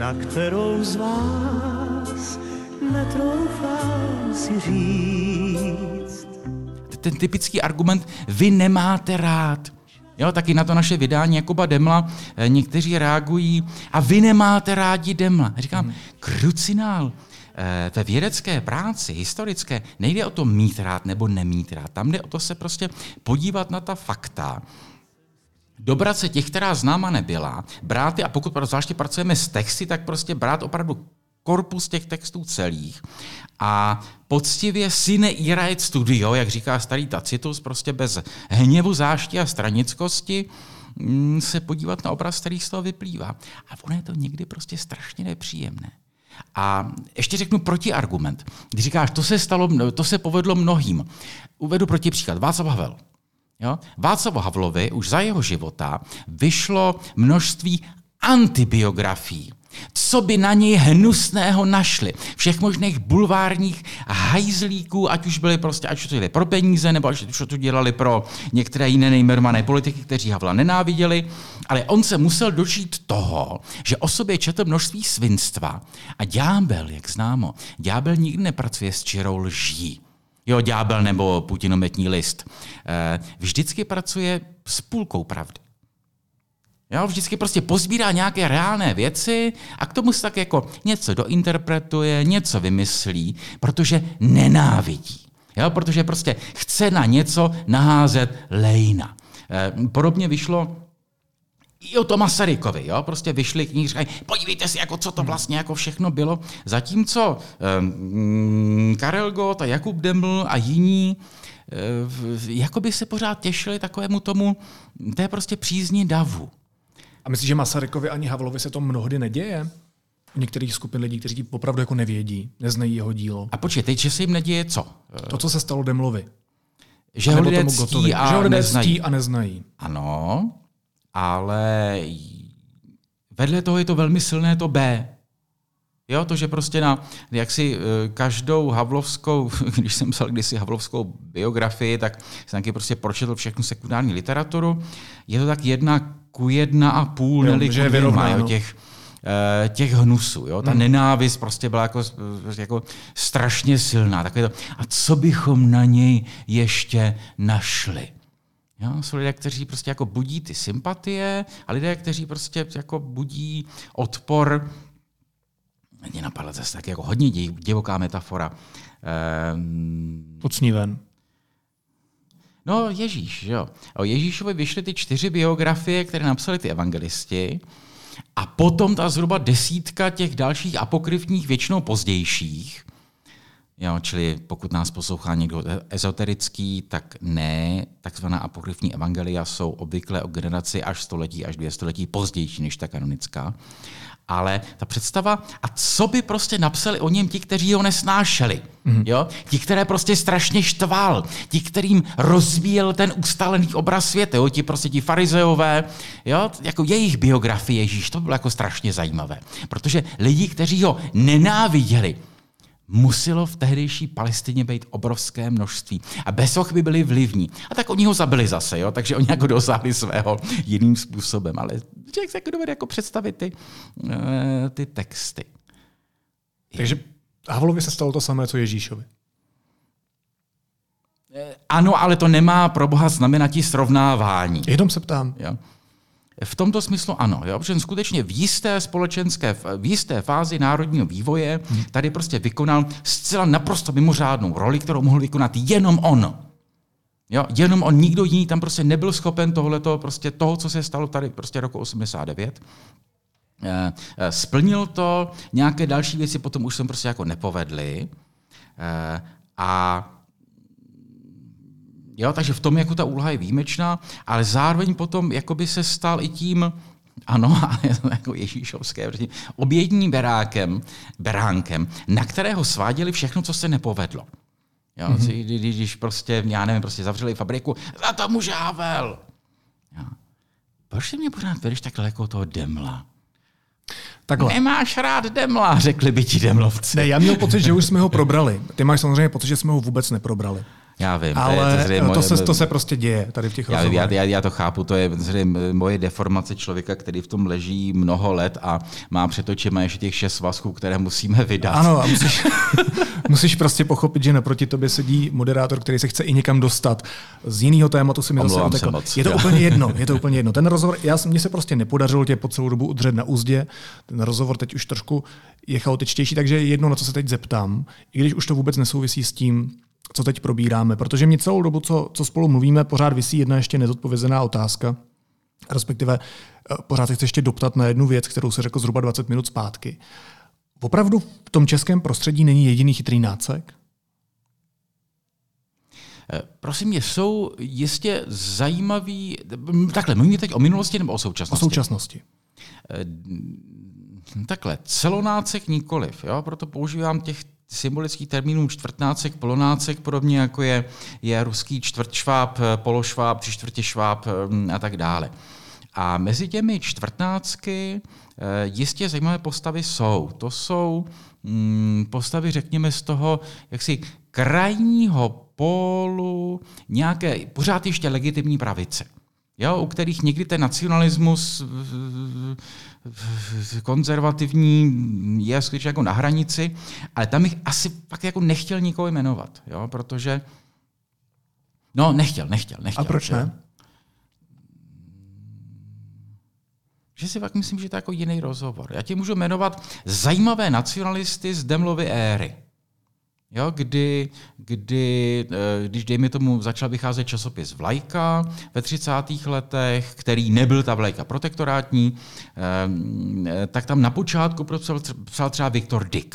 na kterou z vás netroufám si říct. ten typický argument, vy nemáte rád. Jo, taky na to naše vydání Jakuba Demla eh, někteří reagují a vy nemáte rádi Demla. A říkám, hmm. krucinál. Eh, ve vědecké práci, historické, nejde o to mít rád nebo nemít rád. Tam jde o to se prostě podívat na ta fakta, dobrat se těch, která známa nebyla, brát je, a pokud zvláště pracujeme s texty, tak prostě brát opravdu korpus těch textů celých a poctivě sine iraet studio, jak říká starý Tacitus, prostě bez hněvu, zášti a stranickosti, mm, se podívat na obraz, který z toho vyplývá. A ono je to někdy prostě strašně nepříjemné. A ještě řeknu protiargument. Když říkáš, to se, stalo, to se povedlo mnohým. Uvedu protipříklad. Václav Havel. Jo? Václav Havlovi už za jeho života vyšlo množství antibiografií co by na něj hnusného našli? Všech možných bulvárních hajzlíků, ať už byli prostě, ať to pro peníze, nebo ať už to dělali pro některé jiné nejmenované politiky, kteří Havla nenáviděli, ale on se musel dočít toho, že o sobě četl množství svinstva a ďábel, jak známo, ďábel nikdy nepracuje s čirou lží. Jo, ďábel nebo putinometní list. Eh, vždycky pracuje s půlkou pravdy. Jo, vždycky prostě pozbírá nějaké reálné věci a k tomu se tak jako něco dointerpretuje, něco vymyslí, protože nenávidí. Jo, protože prostě chce na něco naházet lejna. Eh, podobně vyšlo i o to Masarykovi, jo? prostě vyšli knihy, říkají, podívejte si, jako, co to vlastně jako všechno bylo. Zatímco um, Karel Gott a Jakub Deml a jiní um, jako by se pořád těšili takovému tomu, to je prostě přízni davu. A myslíš, že Masarykovi ani Havlovi se to mnohdy neděje? U některých skupin lidí, kteří opravdu jako nevědí, neznají jeho dílo. A počkej, teď, že se jim neděje co? To, co se stalo Demlovi. Že ho lidé ctí a, že ho lidé neznají. ctí a neznají. Ano, ale vedle toho je to velmi silné to B. Jo, to, že prostě na jak si eh, každou havlovskou, když jsem psal kdysi havlovskou biografii, tak jsem taky prostě pročetl všechnu sekundární literaturu. Je to tak jedna ku jedna a půl, jo, neli ku dvěma, jo, těch, eh, těch hnusů. Jo? Ta hmm. nenávist prostě byla jako, jako strašně silná. Takové to, a co bychom na něj ještě našli? Jo, jsou lidé, kteří prostě jako budí ty sympatie a lidé, kteří prostě jako budí odpor. Mě napadla zase tak jako hodně divoká metafora. Um, Ucníven. No Ježíš, jo. O Ježíšovi vyšly ty čtyři biografie, které napsali ty evangelisti. A potom ta zhruba desítka těch dalších apokryfních, většinou pozdějších. Jo, čili pokud nás poslouchá někdo ezoterický, tak ne. Takzvaná apokryfní evangelia jsou obvykle o generaci až století, až dvě století pozdější než ta kanonická ale ta představa, a co by prostě napsali o něm ti, kteří ho nesnášeli. Mm. Jo? Ti, které prostě strašně štval, ti, kterým rozvíjel ten ustálený obraz světa, jo? ti prostě ti farizeové, jo? jako jejich biografie Ježíš, to bylo jako strašně zajímavé. Protože lidi, kteří ho nenáviděli, muselo v tehdejší Palestině být obrovské množství. A Besoch by byli vlivní. A tak oni ho zabili zase, jo? takže oni jako dosáhli svého jiným způsobem. Ale člověk se jako dovede jako představit ty, uh, ty texty. Takže Havlovi se stalo to samé, co Ježíšovi. Eh, ano, ale to nemá pro Boha znamenatí srovnávání. Jenom se ptám. Jo? V tomto smyslu ano, jo? protože skutečně v jisté společenské, v jisté fázi národního vývoje tady prostě vykonal zcela naprosto mimořádnou roli, kterou mohl vykonat jenom on. Jo, jenom on, nikdo jiný tam prostě nebyl schopen tohleto, prostě toho, co se stalo tady prostě roku 89. Eh, eh, splnil to, nějaké další věci potom už jsem prostě jako nepovedly. Eh, a Jo, takže v tom jako ta úloha je výjimečná, ale zároveň potom jakoby se stal i tím, ano, jako Ježíšovské, obědním berákem, beránkem, na kterého sváděli všechno, co se nepovedlo. Jo, mm-hmm. když, když prostě, já nevím, prostě zavřeli fabriku, za to může Havel. Jo. Proč si mě pořád vedeš takhle jako toho demla? Takhle. Nemáš rád demla, řekli by ti demlovci. Ne, já měl pocit, že už jsme ho probrali. Ty máš samozřejmě pocit, že jsme ho vůbec neprobrali. Já vím. Ale to, je, to, to, se, to se prostě děje tady v těch já, já, já, já to chápu, to je moje deformace člověka, který v tom leží mnoho let a má před očima ještě těch šest svazků, které musíme vydat. Ano, a musíš, musíš prostě pochopit, že naproti tobě sedí moderátor, který se chce i někam dostat. Z jiného tématu si mi zase utekl. Je to jo. úplně jedno, je to úplně jedno. Ten rozhovor, já, mně se prostě nepodařilo tě po celou dobu udržet na úzdě. Ten rozhovor teď už trošku je chaotičtější, takže jedno, na co se teď zeptám, i když už to vůbec nesouvisí s tím, co teď probíráme, protože mě celou dobu, co, co spolu mluvíme, pořád vysí jedna ještě nezodpovězená otázka, respektive eh, pořád se chci ještě doptat na jednu věc, kterou se řekl zhruba 20 minut zpátky. Opravdu v tom českém prostředí není jediný chytrý nácek? Eh, prosím mě, jsou jistě zajímavý, takhle, mluvíme teď o minulosti nebo o současnosti? O současnosti. Eh, takhle, celonácek nikoliv, jo? proto používám těch symbolických termínů čtvrtnácek, polonácek, podobně jako je, je ruský čtvrtšváb, pološváb, tři čtvrtě šváb mm, a tak dále. A mezi těmi čtvrtnácky eh, jistě zajímavé postavy jsou. To jsou mm, postavy, řekněme, z toho jaksi krajního pólu nějaké pořád ještě legitimní pravice jo, u kterých někdy ten nacionalismus konzervativní je skutečně jako na hranici, ale tam bych asi pak jako nechtěl nikoho jmenovat, jo, protože no nechtěl, nechtěl, nechtěl. A proč ne? Že si pak myslím, že to je jako jiný rozhovor. Já ti můžu jmenovat zajímavé nacionalisty z Demlovy éry. Jo, kdy, kdy, eh, když dejme tomu začal vycházet časopis Vlajka ve 30. letech, který nebyl ta Vlajka protektorátní, eh, tak tam na počátku psal třeba Viktor Dick.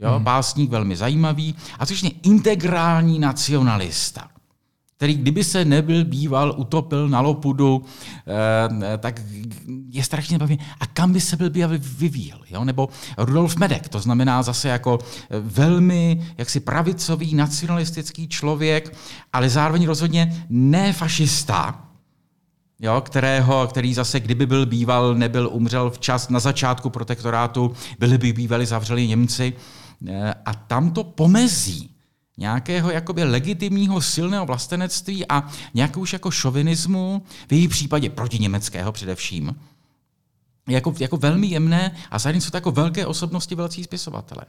Jo, hmm. Básník velmi zajímavý a což je integrální nacionalista který kdyby se nebyl býval utopil na lopudu, eh, tak je strašně nebavý. A kam by se byl býval vyvíjel? Jo? Nebo Rudolf Medek, to znamená zase jako eh, velmi jaksi pravicový, nacionalistický člověk, ale zároveň rozhodně ne fašista, jo, kterého, který zase, kdyby byl býval, nebyl, umřel včas na začátku protektorátu, byli by bývali zavřeli Němci. Eh, a tam to pomezí nějakého jakoby legitimního silného vlastenectví a nějakou už jako šovinismu, v jejich případě protiněmeckého především, jako, jako velmi jemné a zároveň jsou to jako velké osobnosti, velcí spisovatele.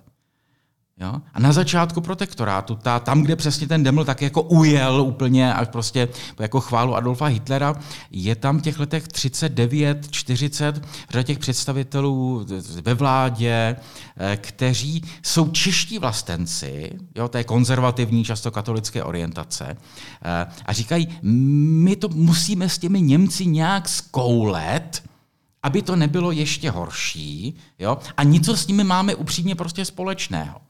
Jo? A na začátku protektorátu, ta, tam, kde přesně ten Deml tak jako ujel úplně a prostě jako chválu Adolfa Hitlera, je tam v těch letech 39, 40 řada těch představitelů ve vládě, eh, kteří jsou čeští vlastenci, jo, té konzervativní, často katolické orientace, eh, a říkají, my to musíme s těmi Němci nějak zkoulet, aby to nebylo ještě horší, jo? a něco s nimi máme upřímně prostě společného.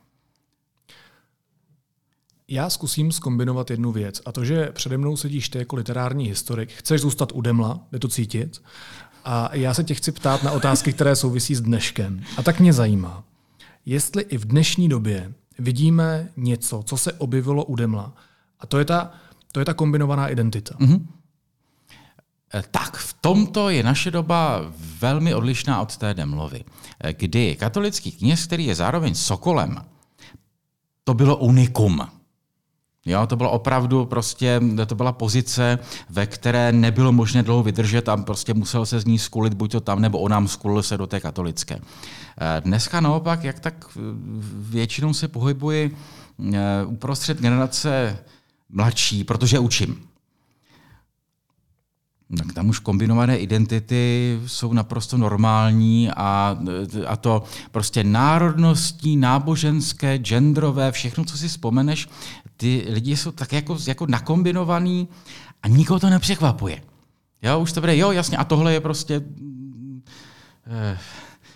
Já zkusím skombinovat jednu věc. A to, že přede mnou sedíš ty jako literární historik, chceš zůstat u Demla, jde to cítit. A já se tě chci ptát na otázky, které souvisí s dneškem. A tak mě zajímá, jestli i v dnešní době vidíme něco, co se objevilo u Demla. A to je ta, to je ta kombinovaná identita. Mm-hmm. Tak, v tomto je naše doba velmi odlišná od té Demlovy, eh, kdy katolický kněz, který je zároveň sokolem, to bylo unikum. Jo, to bylo opravdu prostě, to byla pozice, ve které nebylo možné dlouho vydržet a prostě musel se z ní skulit buď to tam, nebo on nám skulil se do té katolické. Eh, dneska naopak, jak tak eh, většinou se pohybuji eh, uprostřed generace mladší, protože učím. Tak tam už kombinované identity jsou naprosto normální a, a to prostě národnostní, náboženské, genderové, všechno, co si vzpomeneš, ty lidi jsou tak jako, jako nakombinovaný a nikoho to nepřekvapuje. Jo, už to bude, jo, jasně, a tohle je prostě... Eh,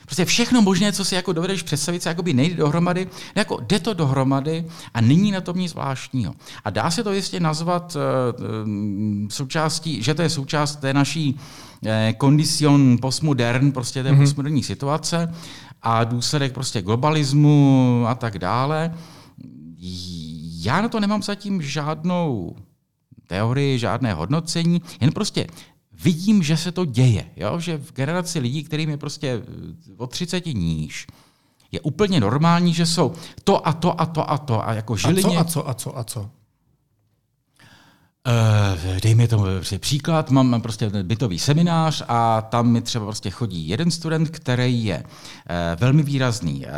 prostě všechno možné, co si jako dovedeš představit, se jakoby nejde dohromady, jako jde to dohromady a není na tom nic zvláštního. A dá se to jistě nazvat uh, součástí, že to je součást té naší uh, postmodern, prostě té mm-hmm. postmoderní situace a důsledek prostě globalismu a tak dále. Já na to nemám zatím žádnou teorii, žádné hodnocení, jen prostě vidím, že se to děje. Jo? Že v generaci lidí, kterým je prostě od 30 níž, je úplně normální, že jsou to a to a to a to. A jako žili a co, a co, a co, a co? Uh, dejme tomu příklad, mám prostě bytový seminář a tam mi třeba prostě chodí jeden student, který je uh, velmi výrazný uh,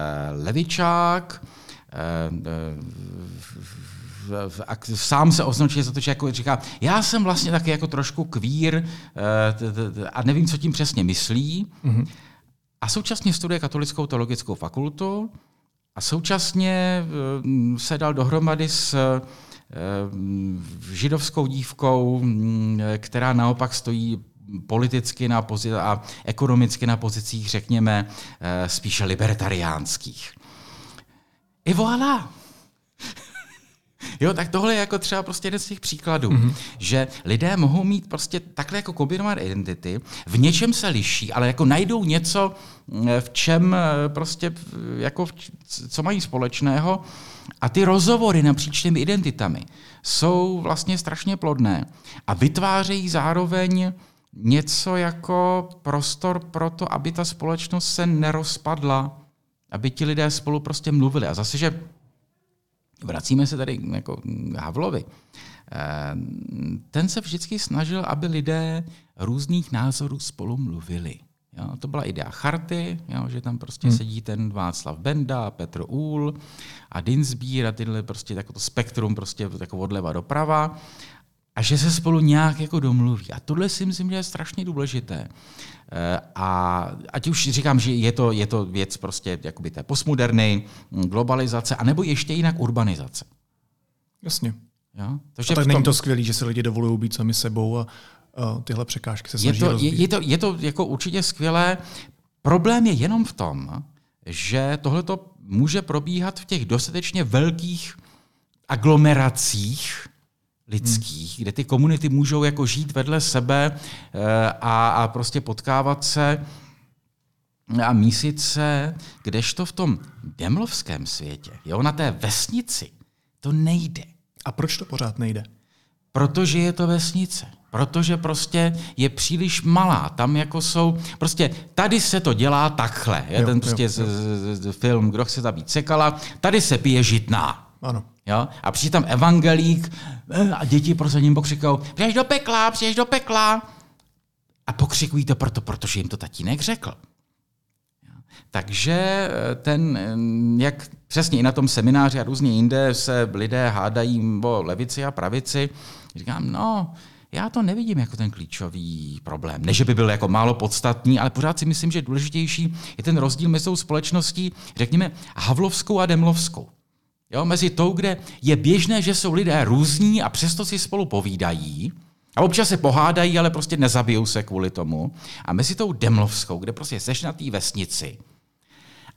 levičák, sám se označuje za to, že jako říká, já jsem vlastně taky jako trošku kvír a nevím, co tím přesně myslí. Mm-hmm. A současně studuje katolickou teologickou fakultu a současně se dal dohromady s židovskou dívkou, která naopak stojí politicky na pozici a ekonomicky na pozicích, řekněme, spíše libertariánských. Et voilà! Jo, tak tohle je jako třeba prostě jeden z těch příkladů, mm-hmm. že lidé mohou mít prostě takhle jako kombinovat identity, v něčem se liší, ale jako najdou něco, v čem prostě jako co mají společného a ty rozhovory napříč těmi identitami jsou vlastně strašně plodné a vytvářejí zároveň něco jako prostor pro to, aby ta společnost se nerozpadla, aby ti lidé spolu prostě mluvili. A zase, že vracíme se tady jako k Havlovi. Eh, ten se vždycky snažil, aby lidé různých názorů spolu mluvili. Jo, to byla idea charty, jo, že tam prostě hmm. sedí ten Václav Benda, Petr Úl a Dinsbír a tyhle prostě to spektrum prostě jako odleva doprava a že se spolu nějak jako domluví. A tohle si myslím, že je strašně důležité. Eh, a ať už říkám, že je to, je to věc prostě jakoby té postmoderny, globalizace, anebo ještě jinak urbanizace. Jasně. Jo? Takže a tak tom... není to skvělé, že se lidi dovolují být sami sebou a uh, tyhle překážky se snaží je to, je, je, to, je to jako určitě skvělé. Problém je jenom v tom, že tohle může probíhat v těch dostatečně velkých aglomeracích, lidských, hmm. kde ty komunity můžou jako žít vedle sebe eh, a, a prostě potkávat se a mísit se, kdežto v tom demlovském světě, jo, na té vesnici, to nejde. A proč to pořád nejde? Protože je to vesnice. Protože prostě je příliš malá. Tam jako jsou, prostě tady se to dělá takhle. Je jo, ten prostě jo, jo. Z, z, z, film Kdo chce zabít sekala, tady se pije žitná. Ano. Jo? A přijde tam evangelík eh, a děti prostě ním pokřikou, přijdeš do pekla, přijdeš do pekla. A pokřikují to proto, protože jim to tatínek řekl. Takže eh, ten, eh, jak přesně i na tom semináři a různě jinde se lidé hádají o levici a pravici, říkám, no, já to nevidím jako ten klíčový problém. Ne, že by byl jako málo podstatný, ale pořád si myslím, že důležitější je ten rozdíl mezi tou společností, řekněme, havlovskou a demlovskou. Jo, mezi tou, kde je běžné, že jsou lidé různí a přesto si spolu povídají, a občas se pohádají, ale prostě nezabijou se kvůli tomu. A mezi tou demlovskou, kde prostě seš na té vesnici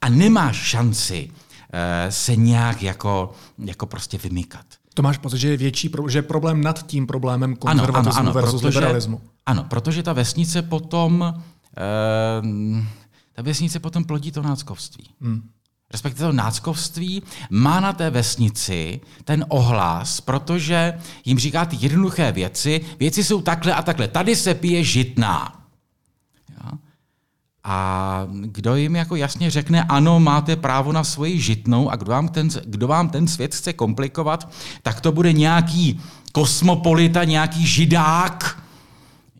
a nemáš šanci uh, se nějak jako, jako prostě vymykat. To máš pocit, že je větší, že je problém nad tím problémem konzervatismu ano, ano, ano, versus protože, liberalismu. Ano, protože ta vesnice potom, uh, ta vesnice potom plodí to náckovství. Hmm respektive to náckovství, má na té vesnici ten ohlas, protože jim říká ty jednoduché věci, věci jsou takhle a takhle, tady se pije žitná. Ja? A kdo jim jako jasně řekne, ano, máte právo na svoji žitnou a kdo vám, ten, kdo vám ten svět chce komplikovat, tak to bude nějaký kosmopolita, nějaký židák,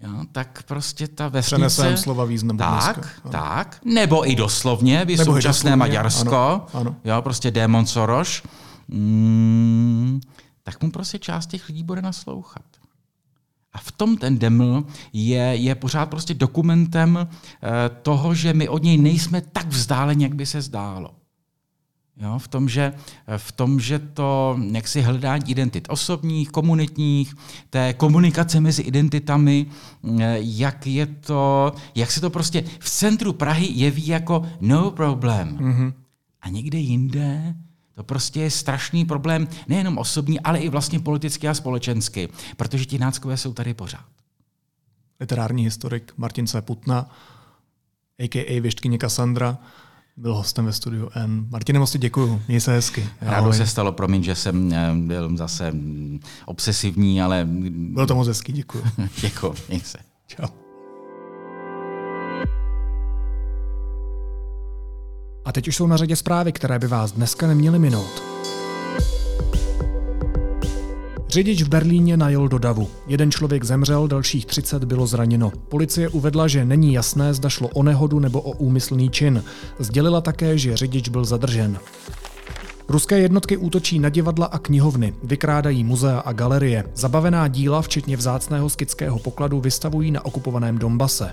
Jo, tak prostě ta vesnice... Přenesem slova významu Tak, dneska. tak. Nebo i doslovně, vy Nebo současné doslovně, Maďarsko, ano, ano. Jo, prostě démon Soros, mm, tak mu prostě část těch lidí bude naslouchat. A v tom ten Deml je, je pořád prostě dokumentem uh, toho, že my od něj nejsme tak vzdáleni, jak by se zdálo. Jo, v, tom, že, v tom, že to jaksi hledání identit osobních, komunitních, té komunikace mezi identitami, jak je to, jak se to prostě v centru Prahy jeví jako no problem. Mm-hmm. A někde jinde to prostě je strašný problém, nejenom osobní, ale i vlastně politicky a společensky, protože ti náckové jsou tady pořád. Literární historik Martin C. Putna, a.k.a. věštkyně Cassandra, byl hostem ve studiu N. Martine, moc děkuju, měj se hezky. Rádo se stalo, promiň, že jsem eh, byl zase mm, obsesivní, ale... Bylo to moc hezký, děkuju. děkuju, měj se. Čau. A teď už jsou na řadě zprávy, které by vás dneska neměly minout. Řidič v Berlíně najel do davu. Jeden člověk zemřel, dalších 30 bylo zraněno. Policie uvedla, že není jasné, zda šlo o nehodu nebo o úmyslný čin. Sdělila také, že řidič byl zadržen. Ruské jednotky útočí na divadla a knihovny, vykrádají muzea a galerie. Zabavená díla, včetně vzácného skického pokladu, vystavují na okupovaném Dombase.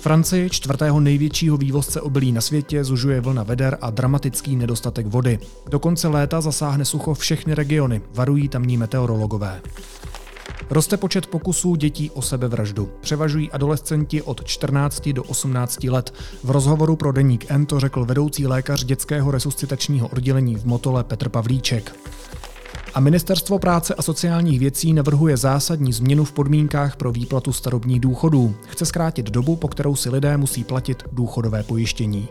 Francii, čtvrtého největšího vývozce obilí na světě, zužuje vlna veder a dramatický nedostatek vody. Do konce léta zasáhne sucho všechny regiony, varují tamní meteorologové. Roste počet pokusů dětí o sebevraždu. Převažují adolescenti od 14 do 18 let. V rozhovoru pro deník N to řekl vedoucí lékař dětského resuscitačního oddělení v Motole Petr Pavlíček. A Ministerstvo práce a sociálních věcí navrhuje zásadní změnu v podmínkách pro výplatu starobních důchodů. Chce zkrátit dobu, po kterou si lidé musí platit důchodové pojištění.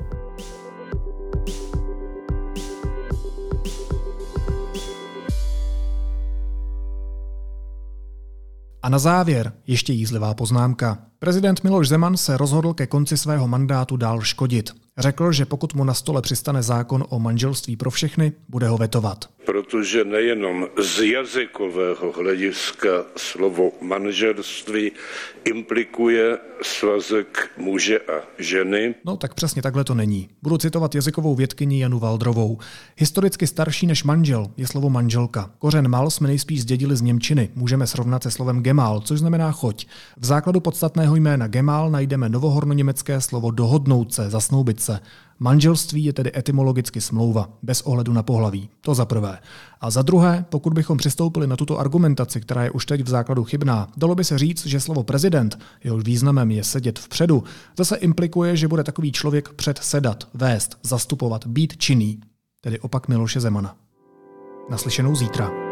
A na závěr ještě jízlivá poznámka. Prezident Miloš Zeman se rozhodl ke konci svého mandátu dál škodit. Řekl, že pokud mu na stole přistane zákon o manželství pro všechny, bude ho vetovat. Protože nejenom z jazykového hlediska slovo manželství implikuje svazek muže a ženy. No tak přesně takhle to není. Budu citovat jazykovou vědkyni Janu Valdrovou. Historicky starší než manžel je slovo manželka. Kořen mal jsme nejspíš zdědili z Němčiny. Můžeme srovnat se slovem gemál, což znamená choď. V základu podstatného jména gemál najdeme novohorno-německé slovo dohodnout se, zasnoubit se. Manželství je tedy etymologicky smlouva, bez ohledu na pohlaví. To za prvé. A za druhé, pokud bychom přistoupili na tuto argumentaci, která je už teď v základu chybná, dalo by se říct, že slovo prezident, jehož významem je sedět vpředu, zase implikuje, že bude takový člověk předsedat, vést, zastupovat, být činný, tedy opak Miloše Zemana. Naslyšenou zítra.